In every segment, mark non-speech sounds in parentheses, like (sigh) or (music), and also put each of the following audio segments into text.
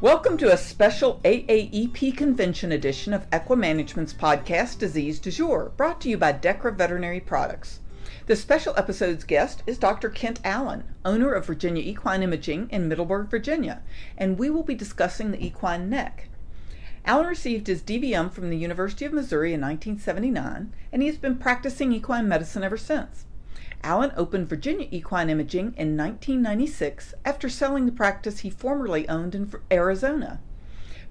Welcome to a special AAEP Convention edition of Equimanagement's podcast Disease du Jour, brought to you by Dechra Veterinary Products. The special episode's guest is Dr. Kent Allen, owner of Virginia Equine Imaging in Middleburg, Virginia, and we will be discussing the equine neck. Allen received his DVM from the University of Missouri in 1979, and he has been practicing equine medicine ever since. Allen opened Virginia Equine Imaging in 1996 after selling the practice he formerly owned in Arizona.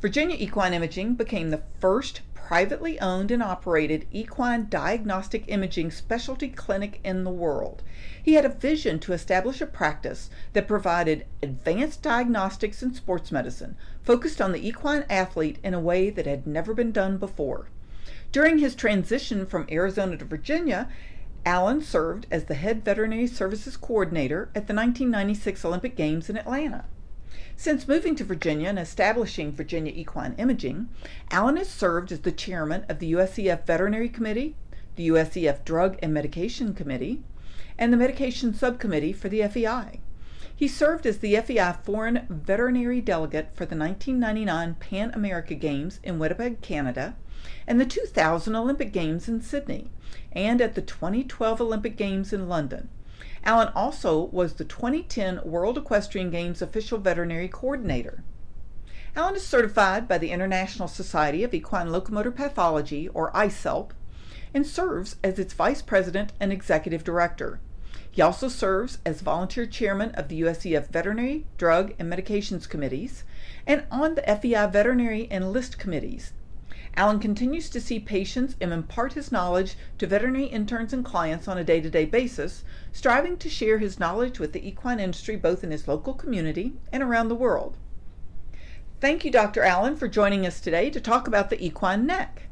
Virginia Equine Imaging became the first privately owned and operated equine diagnostic imaging specialty clinic in the world. He had a vision to establish a practice that provided advanced diagnostics in sports medicine, focused on the equine athlete in a way that had never been done before. During his transition from Arizona to Virginia, Allen served as the head veterinary services coordinator at the 1996 Olympic Games in Atlanta. Since moving to Virginia and establishing Virginia Equine Imaging, Allen has served as the chairman of the USEF Veterinary Committee, the USEF Drug and Medication Committee, and the Medication Subcommittee for the FEI. He served as the FEI Foreign Veterinary Delegate for the 1999 Pan America Games in Winnipeg, Canada, and the 2000 Olympic Games in Sydney, and at the 2012 Olympic Games in London. Allen also was the 2010 World Equestrian Games official veterinary coordinator. Allen is certified by the International Society of Equine Locomotor Pathology, or ISELP, and serves as its vice president and executive director. He also serves as volunteer chairman of the USEF Veterinary, Drug, and Medications Committees and on the FEI Veterinary and List Committees Allen continues to see patients and impart his knowledge to veterinary interns and clients on a day to day basis, striving to share his knowledge with the equine industry both in his local community and around the world. Thank you, Dr. Allen, for joining us today to talk about the equine neck.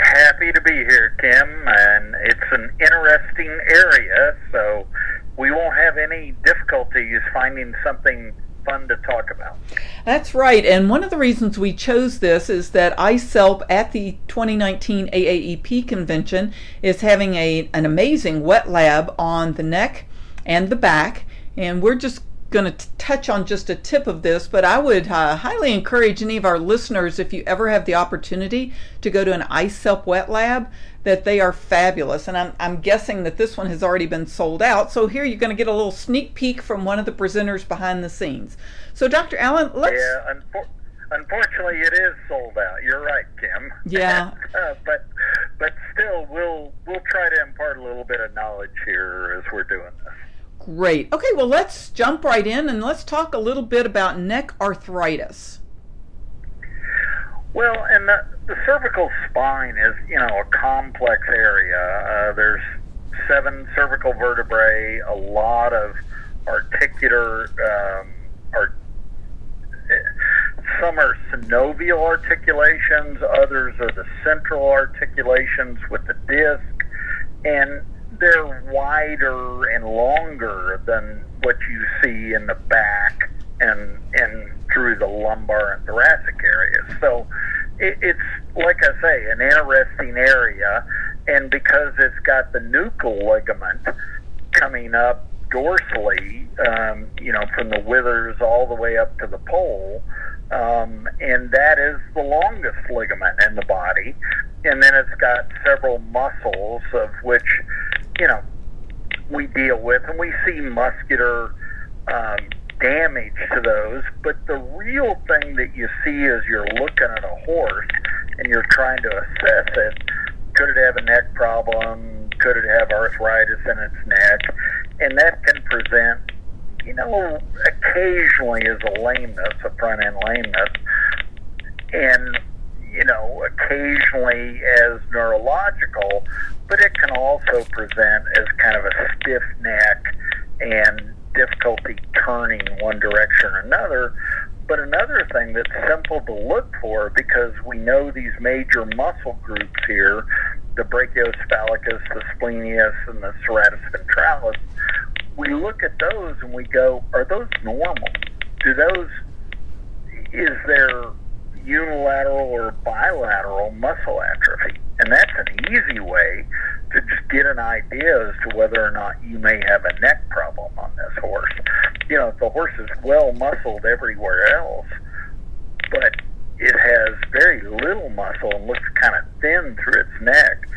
Happy to be here, Kim, and it's an interesting area, so we won't have any difficulties finding something fun to talk about. That's right. And one of the reasons we chose this is that ISELP at the 2019 AAEP convention is having a, an amazing wet lab on the neck and the back. And we're just going to touch on just a tip of this, but I would uh, highly encourage any of our listeners, if you ever have the opportunity to go to an ISELP wet lab, that they are fabulous. And I'm, I'm guessing that this one has already been sold out. So here you're going to get a little sneak peek from one of the presenters behind the scenes. So, Dr. Allen, let's. Yeah, unfor- unfortunately, it is sold out. You're right, Kim. Yeah. (laughs) uh, but but still, we'll we'll try to impart a little bit of knowledge here as we're doing this. Great. Okay, well, let's jump right in and let's talk a little bit about neck arthritis. Well, and the, the cervical spine is, you know, a complex area. Uh, there's seven cervical vertebrae, a lot of articular, um, art, some are synovial articulations, others are the central articulations with the disc, and they're wider and longer than what you see in the back and and through the lumbar and thoracic areas. So it, it's like I say, an interesting area, and because it's got the nuchal ligament coming up dorsally, um, you know, from the withers all the way up to the pole, um, and that is the longest ligament in the body. And then it's got several muscles, of which, you know, we deal with, and we see muscular um, damage to those. But the real thing that you see as you're looking at a horse and you're trying to assess it could it have a neck problem? Could it have arthritis in its neck? And that can present, you know, occasionally as a lameness, a front end lameness. And you know, occasionally as neurological, but it can also present as kind of a stiff neck and difficulty turning one direction or another. But another thing that's simple to look for because we know these major muscle groups here the brachiocephalicus, the splenius, and the serratus ventralis we look at those and we go, are those normal? Do those, is there unilateral or bilateral muscle atrophy? And that's an easy way to just get an idea as to whether or not you may have a neck problem on this horse. you know, if the horse is well muscled everywhere else, but it has very little muscle and looks kind of thin through its neck,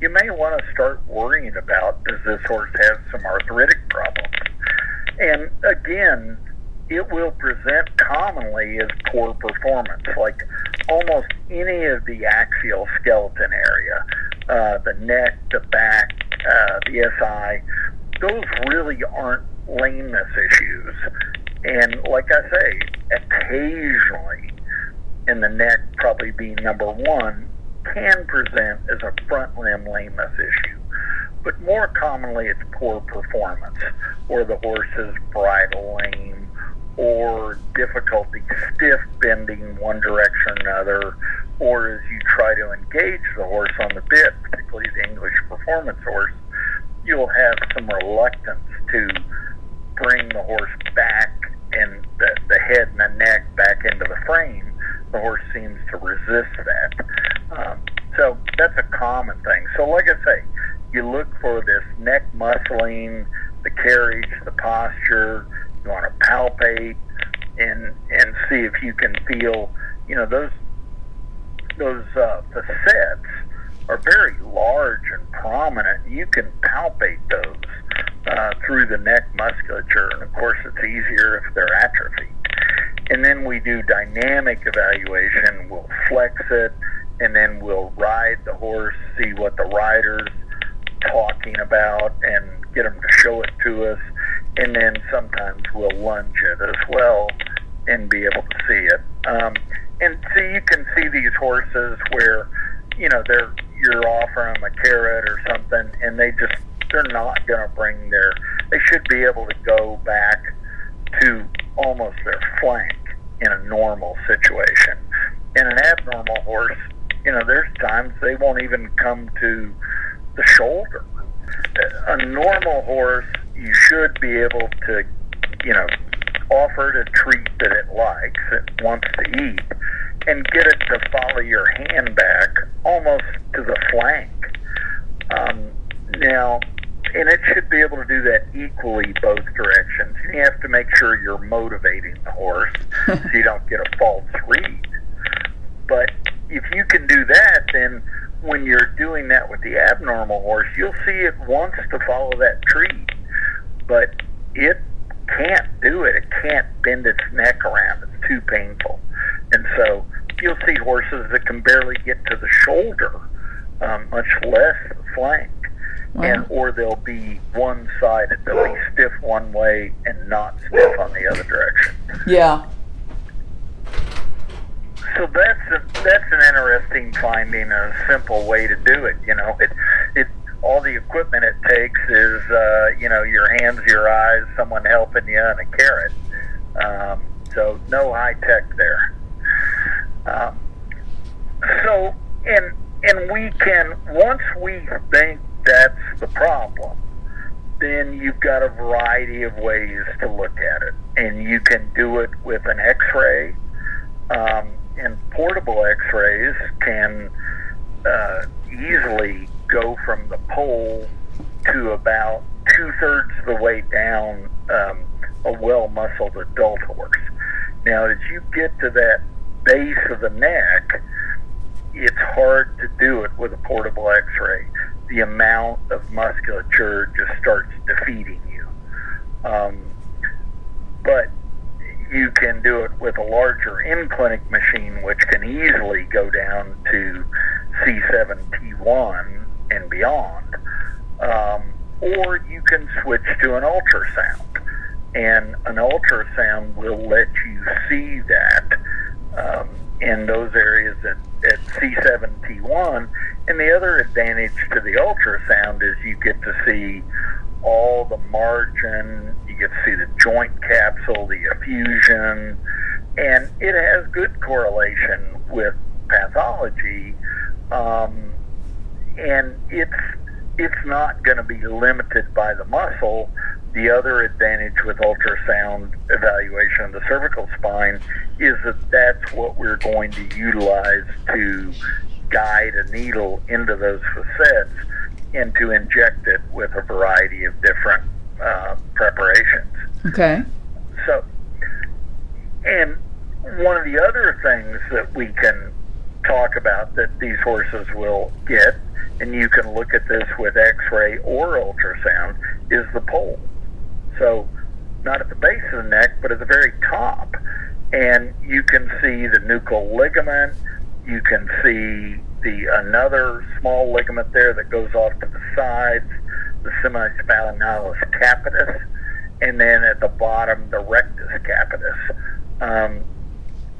you may want to start worrying about does this horse have some arthritic problems? And again, it will present commonly as poor performance, like almost any of the axial skeleton area, uh, the neck, the back, uh, the SI, those really aren't lameness issues. And like I say, occasionally, in the neck probably being number one, can present as a front limb lameness issue. But more commonly, it's poor performance, or the horse is bridle lame, or difficulty stiff bending one direction or another, or as you try to engage the horse on the bit, particularly the English performance horse, you'll have some reluctance to bring the horse back and the, the head and the neck back into the frame. The horse seems to resist that. Um, so that's a common thing. So, like I say, you look for this neck muscling, the carriage, the posture. You want to palpate and and see if you can feel. You know those those uh, facets are very large and prominent. You can palpate those uh, through the neck musculature, and of course, it's easier if they're atrophied. And then we do dynamic evaluation. We'll flex it, and then we'll ride the horse, see what the rider's talking about, and get them to show it to us. And then sometimes we'll lunge it as well and be able to see it. Um, and so you can see these horses where, you know, they're you're offering them a carrot or something, and they just they're not going to bring their. They should be able to go back to almost their flank in a normal situation. In an abnormal horse, you know, there's times they won't even come to the shoulder. A normal horse, you should be able to, you know, offer it a treat that it likes, it wants to eat, and get it to follow your hand back almost to the flank. Um, now, and it should be able to do that equally both directions. You have to make sure you're motivating the horse so you don't get a false read. But if you can do that, then when you're doing that with the abnormal horse, you'll see it wants to follow that treat, but it can't do it. It can't bend its neck around. It's too painful. And so you'll see horses that can barely get to the shoulder, um, much less the flank. And or they'll be one sided. They'll be stiff one way and not stiff on the other direction. Yeah. So that's a, that's an interesting finding, a simple way to do it. You know, it it all the equipment it takes is uh, you know your hands, your eyes, someone helping you, and a carrot. Um, so no high tech there. Um, so and and we can once we think that's the problem, then you've got a variety of ways to look at it, and you can do it with an X-ray. Um, and portable X-rays can uh, easily go from the pole to about two thirds of the way down um, a well muscled adult horse. Now, as you get to that base of the neck, it's hard to do it with a portable x ray. The amount of musculature just starts defeating you. Um, but you can do it with a larger in clinic machine, which can easily go down to C7T1 and beyond. Um, or you can switch to an ultrasound. And an ultrasound will let you see that um, in those areas at, at C7T1. And the other advantage to the ultrasound is you get to see all the margin, you get to see the joint capsule, the effusion, and it has good correlation with pathology. Um, and it's it's not going to be limited by the muscle. The other advantage with ultrasound evaluation of the cervical spine is that that's what we're going to utilize to guide a needle into those facets and to inject it with a variety of different uh, preparations. Okay. So, and one of the other things that we can talk about that these horses will get, and you can look at this with X-ray or ultrasound, is the pole. So, not at the base of the neck, but at the very top, and you can see the nuchal ligament. You can see the another small ligament there that goes off to the sides, the semispinalis capitis, and then at the bottom the rectus capitis. Um,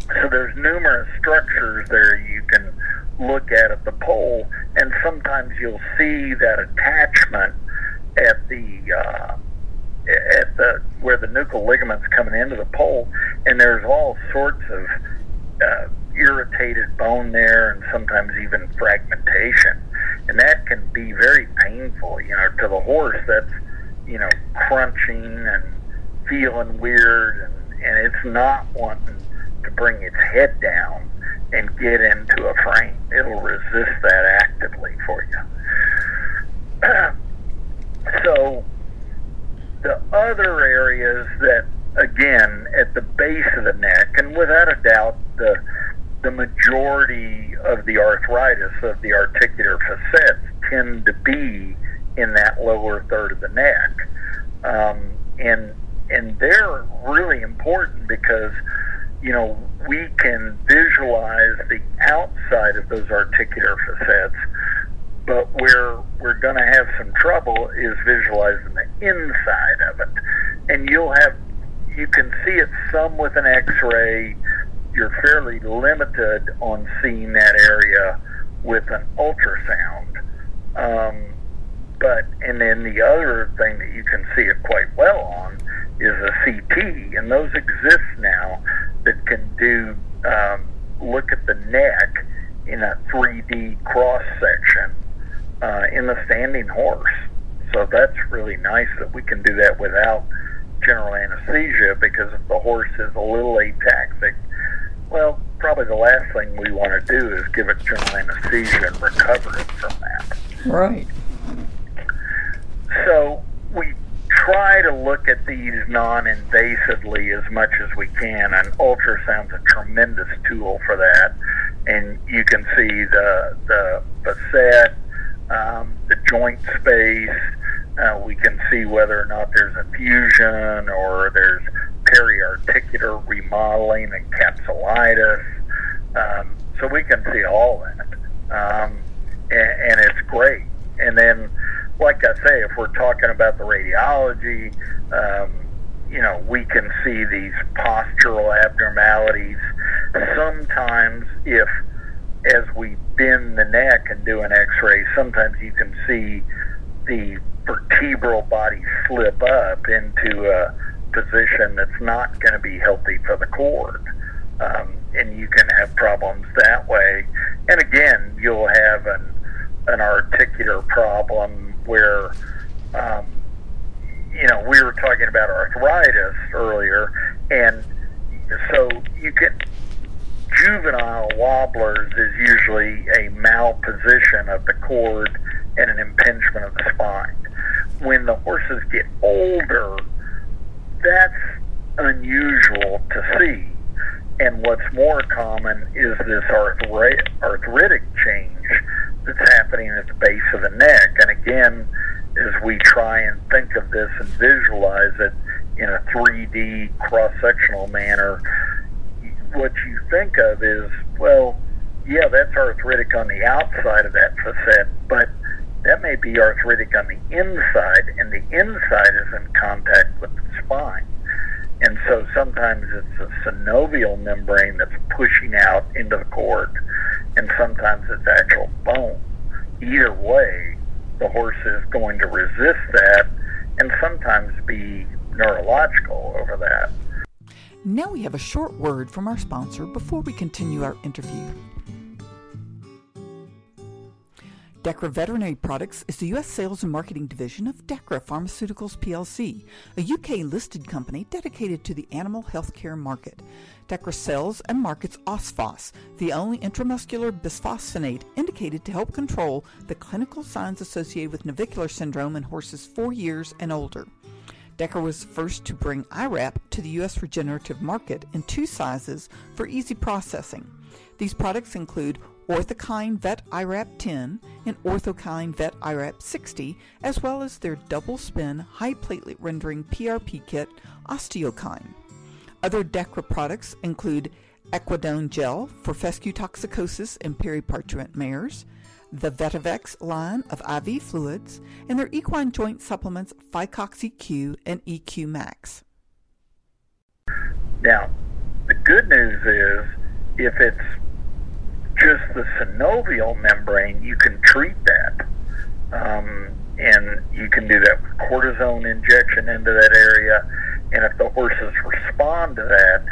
so there's numerous structures there you can look at at the pole, and sometimes you'll see that attachment at the uh, at the where the nuchal ligament's coming into the pole, and there's all sorts of uh, irritated bone there, and sometimes even fragmentation, and that can be very painful. You know, to the horse, that's you know crunching and feeling weird, and, and it's not wanting to bring its head down and get into a frame. It'll resist that actively for you. (clears throat) so the other areas that, again, at the base of the neck, and without a doubt, the the majority of the arthritis of the articular facets tend to be in that lower third of the neck, um, and and they're really important because you know we can visualize the outside of those articular facets but where we're going to have some trouble is visualizing the inside of it. And you'll have, you can see it some with an x-ray. You're fairly limited on seeing that area with an ultrasound. Um, but, and then the other thing that you can see it quite well on is a CT, and those exist now that can do, um, look at the neck in a 3D cross section uh, in the standing horse. So that's really nice that we can do that without general anesthesia because if the horse is a little ataxic, well, probably the last thing we want to do is give it general anesthesia and recover it from that. Right. So we try to look at these non-invasively as much as we can, and ultrasound's a tremendous tool for that. And you can see the the facet um, the joint space. Uh, we can see whether or not there's fusion or there's periarticular remodeling and capsulitis. Um, so we can see all that. Um, and, and it's great. And then, like I say, if we're talking about the radiology, um, you know, we can see these postural abnormalities. Sometimes, if as we bend the neck and do an x-ray, sometimes you can see the vertebral body slip up into a position that's not going to be healthy for the cord. Um, and you can have problems that way. And again, you'll have an, an articular problem where, um, you know, we were talking about arthritis earlier, and so you can juvenile wobblers is usually a malposition of the cord and an impingement of the spine. When the horses get older, that's unusual to see. And what's more common is this arthritic change that's happening at the base of the neck. And again, as we try and think of this and visualize it in a 3D cross sectional manner, what you think of is, well, yeah, that's arthritic on the outside of that facet, but that may be arthritic on the inside, and the inside is in contact with the spine. And so sometimes it's a synovial membrane that's pushing out into the cord, and sometimes it's actual bone. Either way, the horse is going to resist that and sometimes be neurological over that. Now we have a short word from our sponsor before we continue our interview. Dechra Veterinary Products is the U.S. sales and marketing division of Dechra Pharmaceuticals plc, a UK listed company dedicated to the animal healthcare market. Dechra sells and markets Osphos, the only intramuscular bisphosphonate indicated to help control the clinical signs associated with navicular syndrome in horses four years and older. Dechra was first to bring IRAP to the U.S. regenerative market in two sizes for easy processing. These products include Orthokine Vet IRAP 10 and Orthokine Vet IRAP 60, as well as their double spin high platelet rendering PRP kit Osteokine. Other Dechra products include Equidone Gel for fescue toxicosis in periparturient mares, the Vetivex line of IV fluids, and their equine joint supplements Phycox EQ and EQ Max. Now, the good news is if it's just the synovial membrane, you can treat that. Um, and you can do that with cortisone injection into that area. And if the horses respond to that,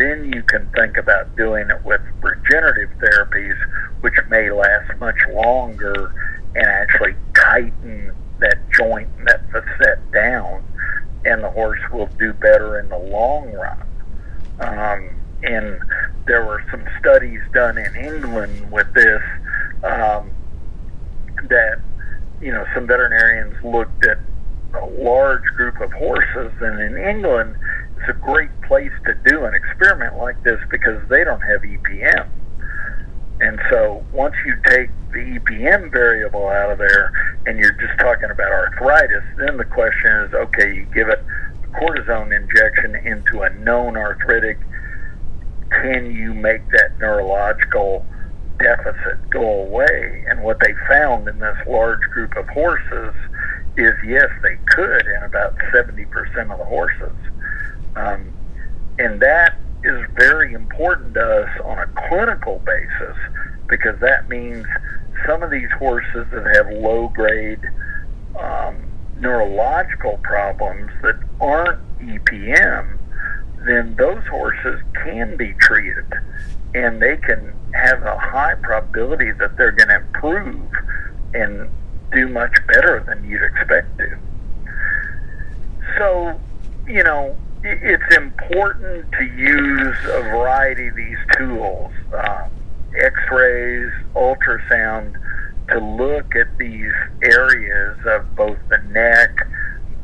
then you can think about doing it with regenerative therapies, which may last much longer and actually tighten that joint that facet down, and the horse will do better in the long run. Um, and there were some studies done in England with this um, that you know some veterinarians looked at a large group of horses, and in England, it's a great place to do an experiment like this because they don't have EPM. And so once you take the EPM variable out of there and you're just talking about arthritis, then the question is okay, you give it a cortisone injection into a known arthritic can you make that neurological deficit go away? And what they found in this large group of horses is yes, they could in about 70% of the horses. Um, and that is very important to us on a clinical basis because that means some of these horses that have low grade um, neurological problems that aren't EPM then those horses can be treated and they can have a high probability that they're going to improve and do much better than you'd expect to. So, you know, it's important to use a variety of these tools, uh, x-rays, ultrasound, to look at these areas of both the neck,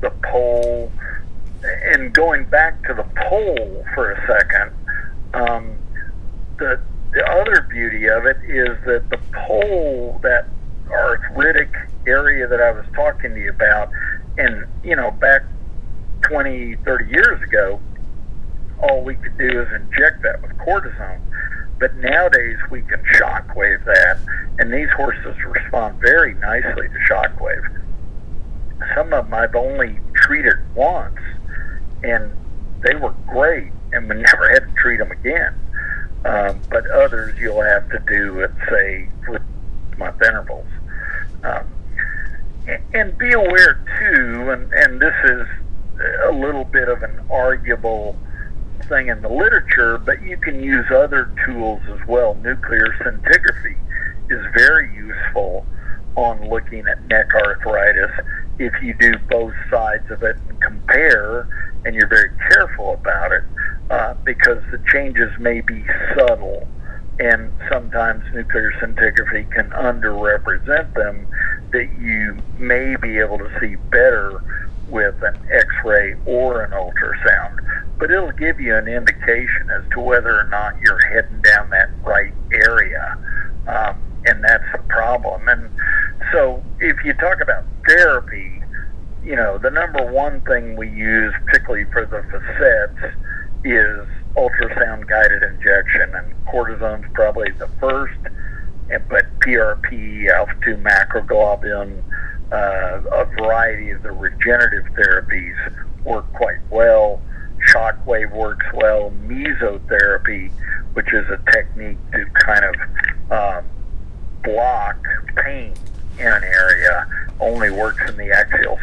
the pole, and going back to the pole for a second, um, the the other beauty of it is that the pole, that arthritic area that I was talking to you about, and you know, back 20, 30 years ago, all we could do is inject that with cortisone. But nowadays we can shockwave that, and these horses respond very nicely to shockwave. Some of them I've only treated once, and they were great, and we (laughs) never had to treat them again. Um, but others you'll have to do at say four month intervals. Um, and be aware too, and, and this is a little bit of an arguable thing in the literature, but you can use other tools as well. Nuclear scintigraphy is very useful on looking at neck arthritis if you do both sides of it and compare and you're very careful about it uh, because the changes may be subtle and sometimes nuclear scintigraphy can underrepresent them that you may be able to see better with an x-ray or an ultrasound but it'll give you an indication as to whether or not you're heading down that right area um, and that's the problem. And so if you talk about therapy you know, the number one thing we use, particularly for the facets, is ultrasound guided injection, and cortisone's probably the first, but PRP, alpha 2 macroglobulin, uh, a variety of the regenerative therapies work quite well. Shockwave works well. Mesotherapy, which is a technique to kind of um, block pain in an area only works in the axial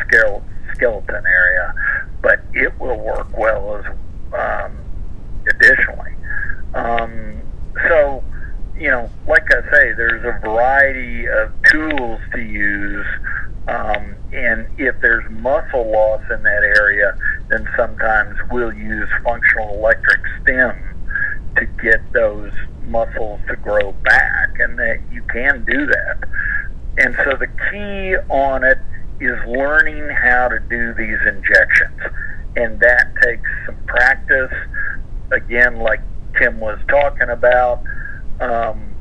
skeleton area, but it will work well as um, additionally. Um, so, you know, like I say, there's a variety of tools to use. Um, and if there's muscle loss in that area, then sometimes we'll use functional electric stim to get those muscles to grow back, and that you can do that. And so the key on it is learning how to do these injections. and that takes some practice. Again, like Tim was talking about, um,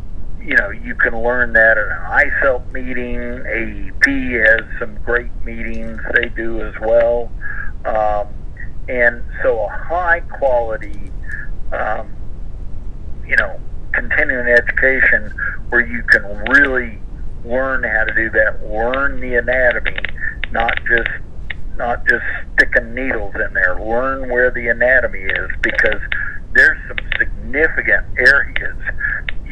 you know, you can learn that at an ISELP meeting. AEP has some great meetings they do as well. Um, and so a high quality, um, you know, continuing education where you can really learn how to do that, learn the anatomy, not just not just sticking needles in there. Learn where the anatomy is because there's some significant areas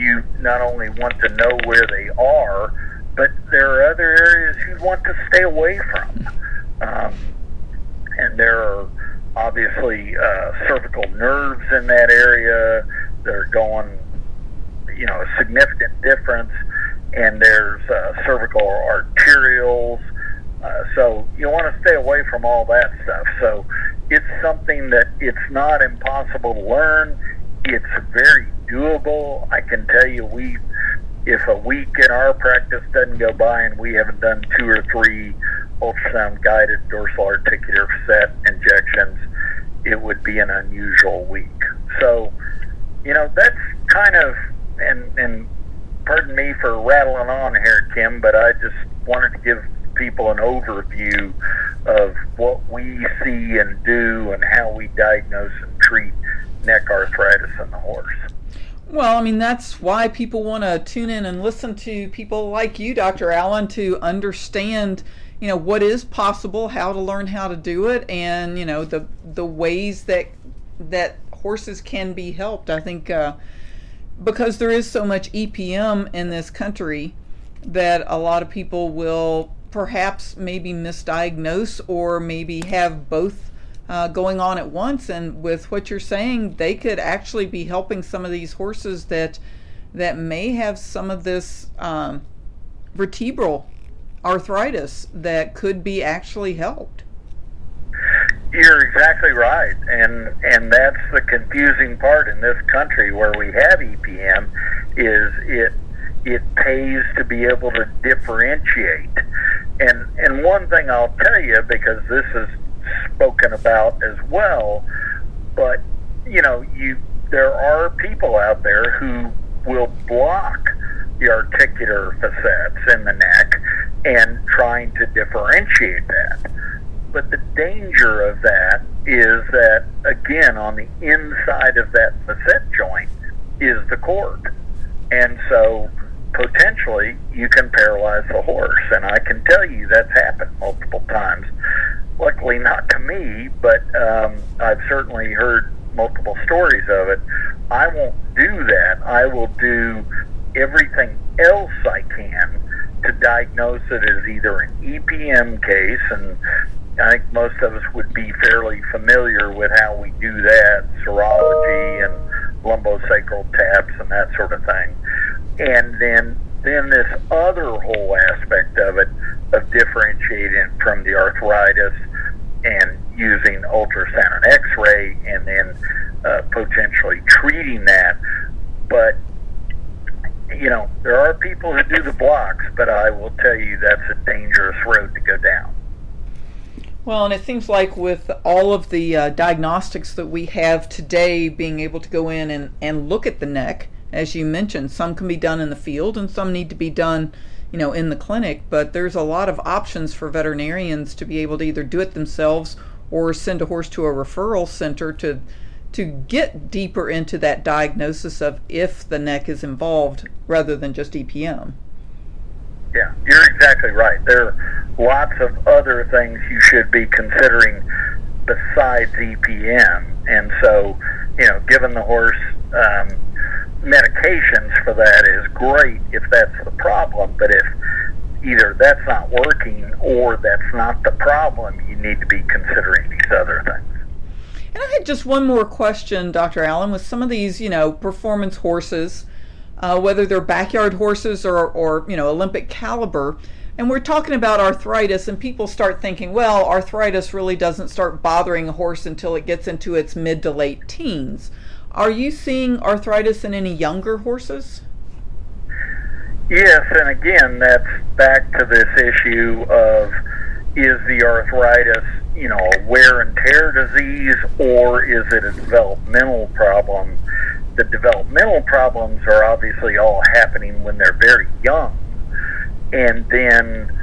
you not only want to know where they are, but there are other areas you want to stay away from. Um, and there are obviously uh, cervical nerves in that area. They're going, you know, a significant difference. And there's uh, cervical arterioles. Uh, so you want to stay away from all that stuff. So it's something that it's not impossible to learn. It's very doable. I can tell you, we if a week in our practice doesn't go by and we haven't done two or three ultrasound guided dorsal articular facet injections, it would be an unusual week. So, you know, that's kind of and and pardon me for rattling on here, Kim, but I just wanted to give people an overview of what we see and do and how we diagnose and treat neck arthritis in the horse. Well, I mean, that's why people want to tune in and listen to people like you, Dr. Allen, to understand, you know, what is possible, how to learn how to do it, and, you know, the, the ways that, that horses can be helped. I think uh, because there is so much EPM in this country that a lot of people will perhaps maybe misdiagnose or maybe have both uh, going on at once. And with what you're saying, they could actually be helping some of these horses that that may have some of this um, vertebral arthritis that could be actually helped. You're exactly right, and and that's the confusing part in this country where we have EPM is it it pays to be able to differentiate. And and one thing I'll tell you because this is spoken about as well, but you know, you there are people out there who will block the articular facets in the neck and trying to differentiate that. But the danger of that is that again on the inside of that facet joint is the cord. And so potentially you can paralyze the horse. And I can tell you that's happened multiple times. Luckily, not to me, but um, I've certainly heard multiple stories of it. I won't do that. I will do everything else I can to diagnose it as either an EPM case, and I think most of us would be fairly familiar with how we do that serology and lumbosacral taps and that sort of thing and then then this other whole aspect of it of differentiating from the arthritis and using ultrasound and x-ray and then uh, potentially treating that. But you know there are people who do the blocks but i will tell you that's a dangerous road to go down. Well, and it seems like with all of the uh, diagnostics that we have today, being able to go in and, and look at the neck, as you mentioned, some can be done in the field and some need to be done, you know, in the clinic. But there's a lot of options for veterinarians to be able to either do it themselves or send a horse to a referral center to to get deeper into that diagnosis of if the neck is involved rather than just EPM. Yeah, you're exactly right. There are lots of other things you should be considering besides EPM. And so, you know, given the horse um, medications for that is great if that's the problem, but if either that's not working or that's not the problem, you need to be considering these other things. And I had just one more question, Dr. Allen, with some of these, you know, performance horses, uh, whether they're backyard horses or, or, you know, Olympic caliber. And we're talking about arthritis, and people start thinking, well, arthritis really doesn't start bothering a horse until it gets into its mid to late teens. Are you seeing arthritis in any younger horses? Yes, and again, that's back to this issue of, is the arthritis, you know, a wear and tear disease, or is it a developmental problem? The developmental problems are obviously all happening when they're very young, and then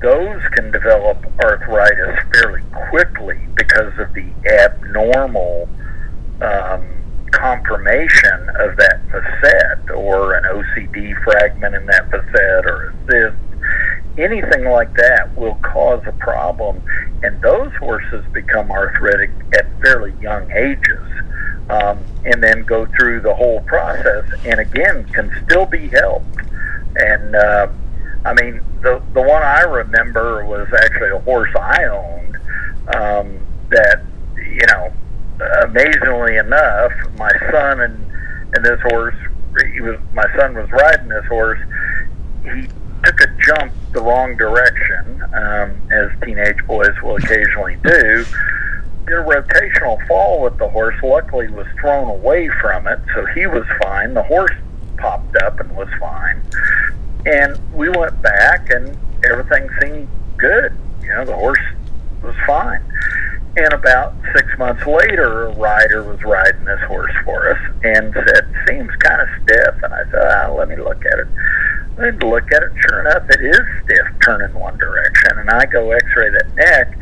those can develop arthritis fairly quickly because of the abnormal um, conformation of that facet or an OCD fragment in that facet or cyst. Anything like that will cause a problem, and those horses become arthritic at fairly young ages. Um, and then go through the whole process, and again, can still be helped. And uh, I mean, the the one I remember was actually a horse I owned um, that you know amazingly enough, my son and and this horse, he was my son was riding this horse. He took a jump the wrong direction, um, as teenage boys will occasionally do. Did a rotational fall with the horse. Luckily, was thrown away from it, so he was fine. The horse popped up and was fine. And we went back, and everything seemed good. You know, the horse was fine. And about six months later, a rider was riding this horse for us and said, seems kind of stiff. And I said, ah, let me look at it. I had to look at it. Sure enough, it is stiff, turning one direction. And I go x-ray that neck,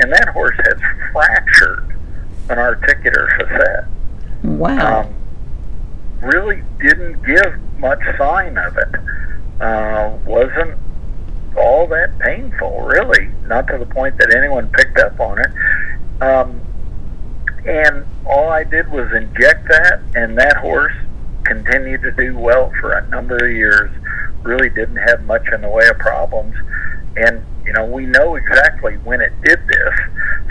and that horse has fractured an articular facet. Wow. Um, really didn't give much sign of it. Uh, wasn't all that painful, really. Not to the point that anyone picked up on it. Um, and all I did was inject that, and that horse continued to do well for a number of years. Really didn't have much in the way of problems. And, you know, we know exactly when it did this.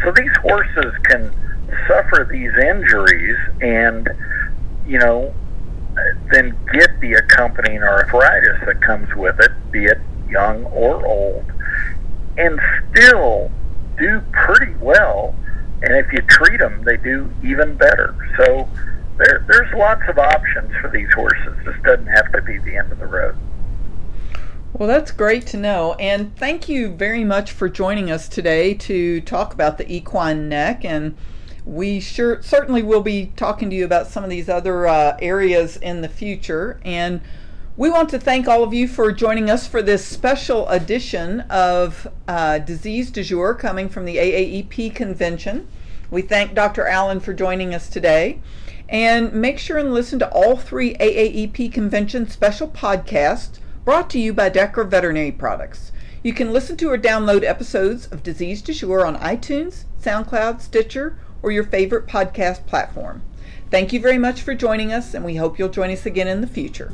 So these horses can suffer these injuries and, you know, then get the accompanying arthritis that comes with it, be it young or old, and still do pretty well and if you treat them, they do even better. So there, there's lots of options for these horses. This doesn't have to be the end of the road. Well, that's great to know. And thank you very much for joining us today to talk about the equine neck. And we sure certainly will be talking to you about some of these other uh, areas in the future. And we want to thank all of you for joining us for this special edition of uh, Disease du Jour coming from the AAEP convention. We thank Dr. Allen for joining us today. And make sure and listen to all three AAEP convention special podcasts brought to you by Dechra Veterinary Products. You can listen to or download episodes of Disease du Jour on iTunes, SoundCloud, Stitcher, or your favorite podcast platform. Thank you very much for joining us, and we hope you'll join us again in the future.